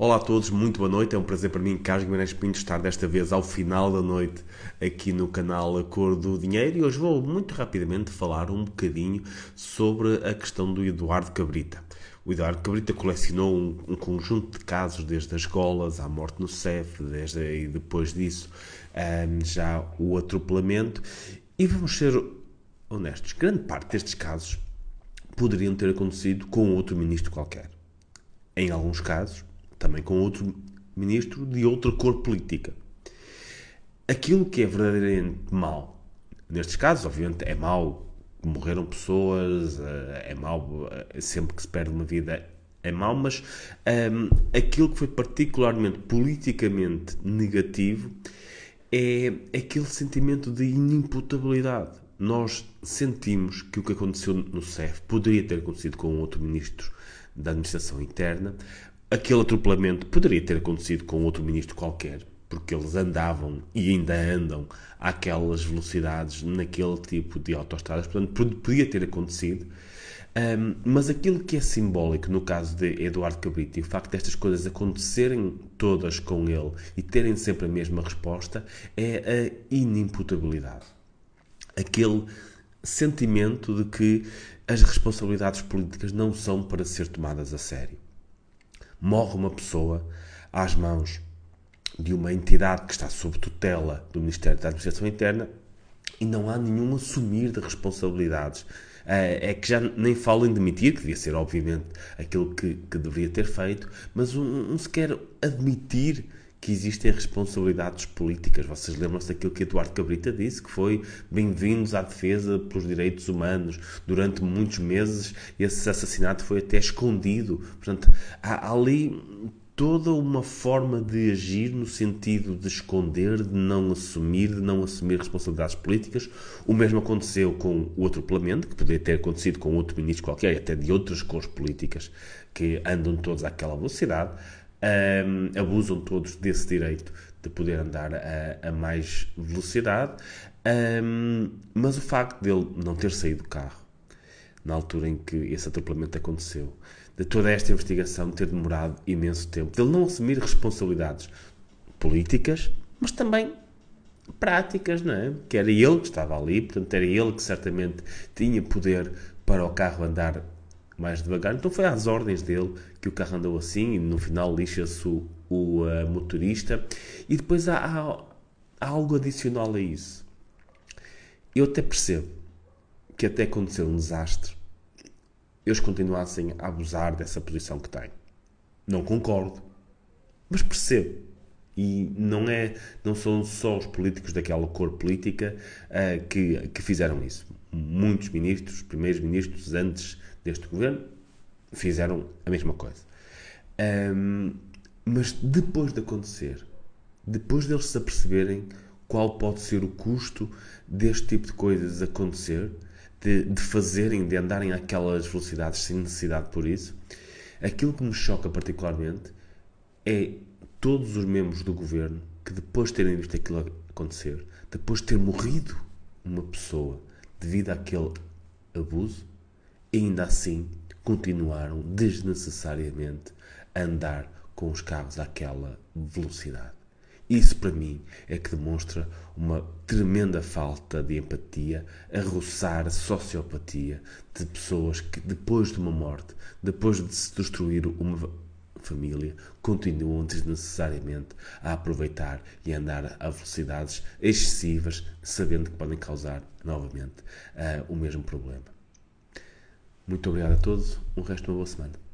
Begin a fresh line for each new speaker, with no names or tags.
Olá a todos, muito boa noite. É um prazer para mim, Carlos Guimarães Pinto, estar desta vez ao final da noite aqui no canal A Cor do Dinheiro e hoje vou muito rapidamente falar um bocadinho sobre a questão do Eduardo Cabrita. O Eduardo Cabrita colecionou um, um conjunto de casos, desde as escolas à morte no CEF, desde e depois disso um, já o atropelamento. E vamos ser honestos, grande parte destes casos poderiam ter acontecido com outro ministro qualquer. Em alguns casos, também com outro ministro de outra cor política. Aquilo que é verdadeiramente mau, nestes casos, obviamente, é mau morreram pessoas, eh, é mau eh, sempre que se perde uma vida, é mau, mas um, ehm, aquilo que foi particularmente politicamente negativo é aquele sentimento de inimputabilidade. Nós sentimos que o que aconteceu no CEF poderia ter acontecido com outro ministro da Administração Interna, aquele atropelamento poderia ter acontecido com outro ministro qualquer, porque eles andavam e ainda andam àquelas velocidades naquele tipo de autoestradas, portanto, podia ter acontecido. Um, mas aquilo que é simbólico no caso de Eduardo Cabrito e o facto destas coisas acontecerem todas com ele e terem sempre a mesma resposta é a inimputabilidade. Aquele sentimento de que as responsabilidades políticas não são para ser tomadas a sério morre uma pessoa às mãos de uma entidade que está sob tutela do Ministério da Administração Interna e não há nenhum assumir de responsabilidades. É, é que já nem falo em demitir, que devia ser, obviamente, aquilo que, que deveria ter feito, mas um, um sequer admitir que existem responsabilidades políticas. Vocês lembram-se daquilo que Eduardo Cabrita disse, que foi bem-vindos à defesa pelos direitos humanos. Durante muitos meses esse assassinato foi até escondido. Portanto, há ali toda uma forma de agir no sentido de esconder, de não assumir, de não assumir responsabilidades políticas. O mesmo aconteceu com o atropelamento, que poderia ter acontecido com outro ministro qualquer, até de outras cores políticas, que andam todos àquela velocidade um, abusam todos desse direito de poder andar a, a mais velocidade, um, mas o facto dele não ter saído do carro na altura em que esse atropelamento aconteceu, de toda esta investigação ter demorado imenso tempo, dele não assumir responsabilidades políticas, mas também práticas, não é? Que era ele que estava ali, portanto, era ele que certamente tinha poder para o carro andar mais devagar. Então foi às ordens dele que o carro andou assim e no final lixa-se o, o uh, motorista. E depois há, há, há, algo adicional a isso. Eu até percebo que até aconteceu um desastre, eles continuassem a abusar dessa posição que têm. Não concordo, mas percebo. E não, é, não são só os políticos daquela cor política uh, que, que fizeram isso. Muitos ministros, primeiros ministros antes deste governo fizeram a mesma coisa. Um, mas depois de acontecer, depois deles se aperceberem qual pode ser o custo deste tipo de coisas acontecer, de, de fazerem, de andarem àquelas velocidades sem necessidade por isso, aquilo que me choca particularmente é todos os membros do governo que depois de terem visto aquilo acontecer, depois de ter morrido uma pessoa devido àquele abuso, ainda assim continuaram desnecessariamente a andar com os carros àquela velocidade. Isso para mim é que demonstra uma tremenda falta de empatia, a roçar sociopatia de pessoas que, depois de uma morte, depois de se destruir uma família, continuam desnecessariamente a aproveitar e a andar a velocidades excessivas, sabendo que podem causar novamente uh, o mesmo problema. Muito obrigado a todos. Um resto de uma boa semana.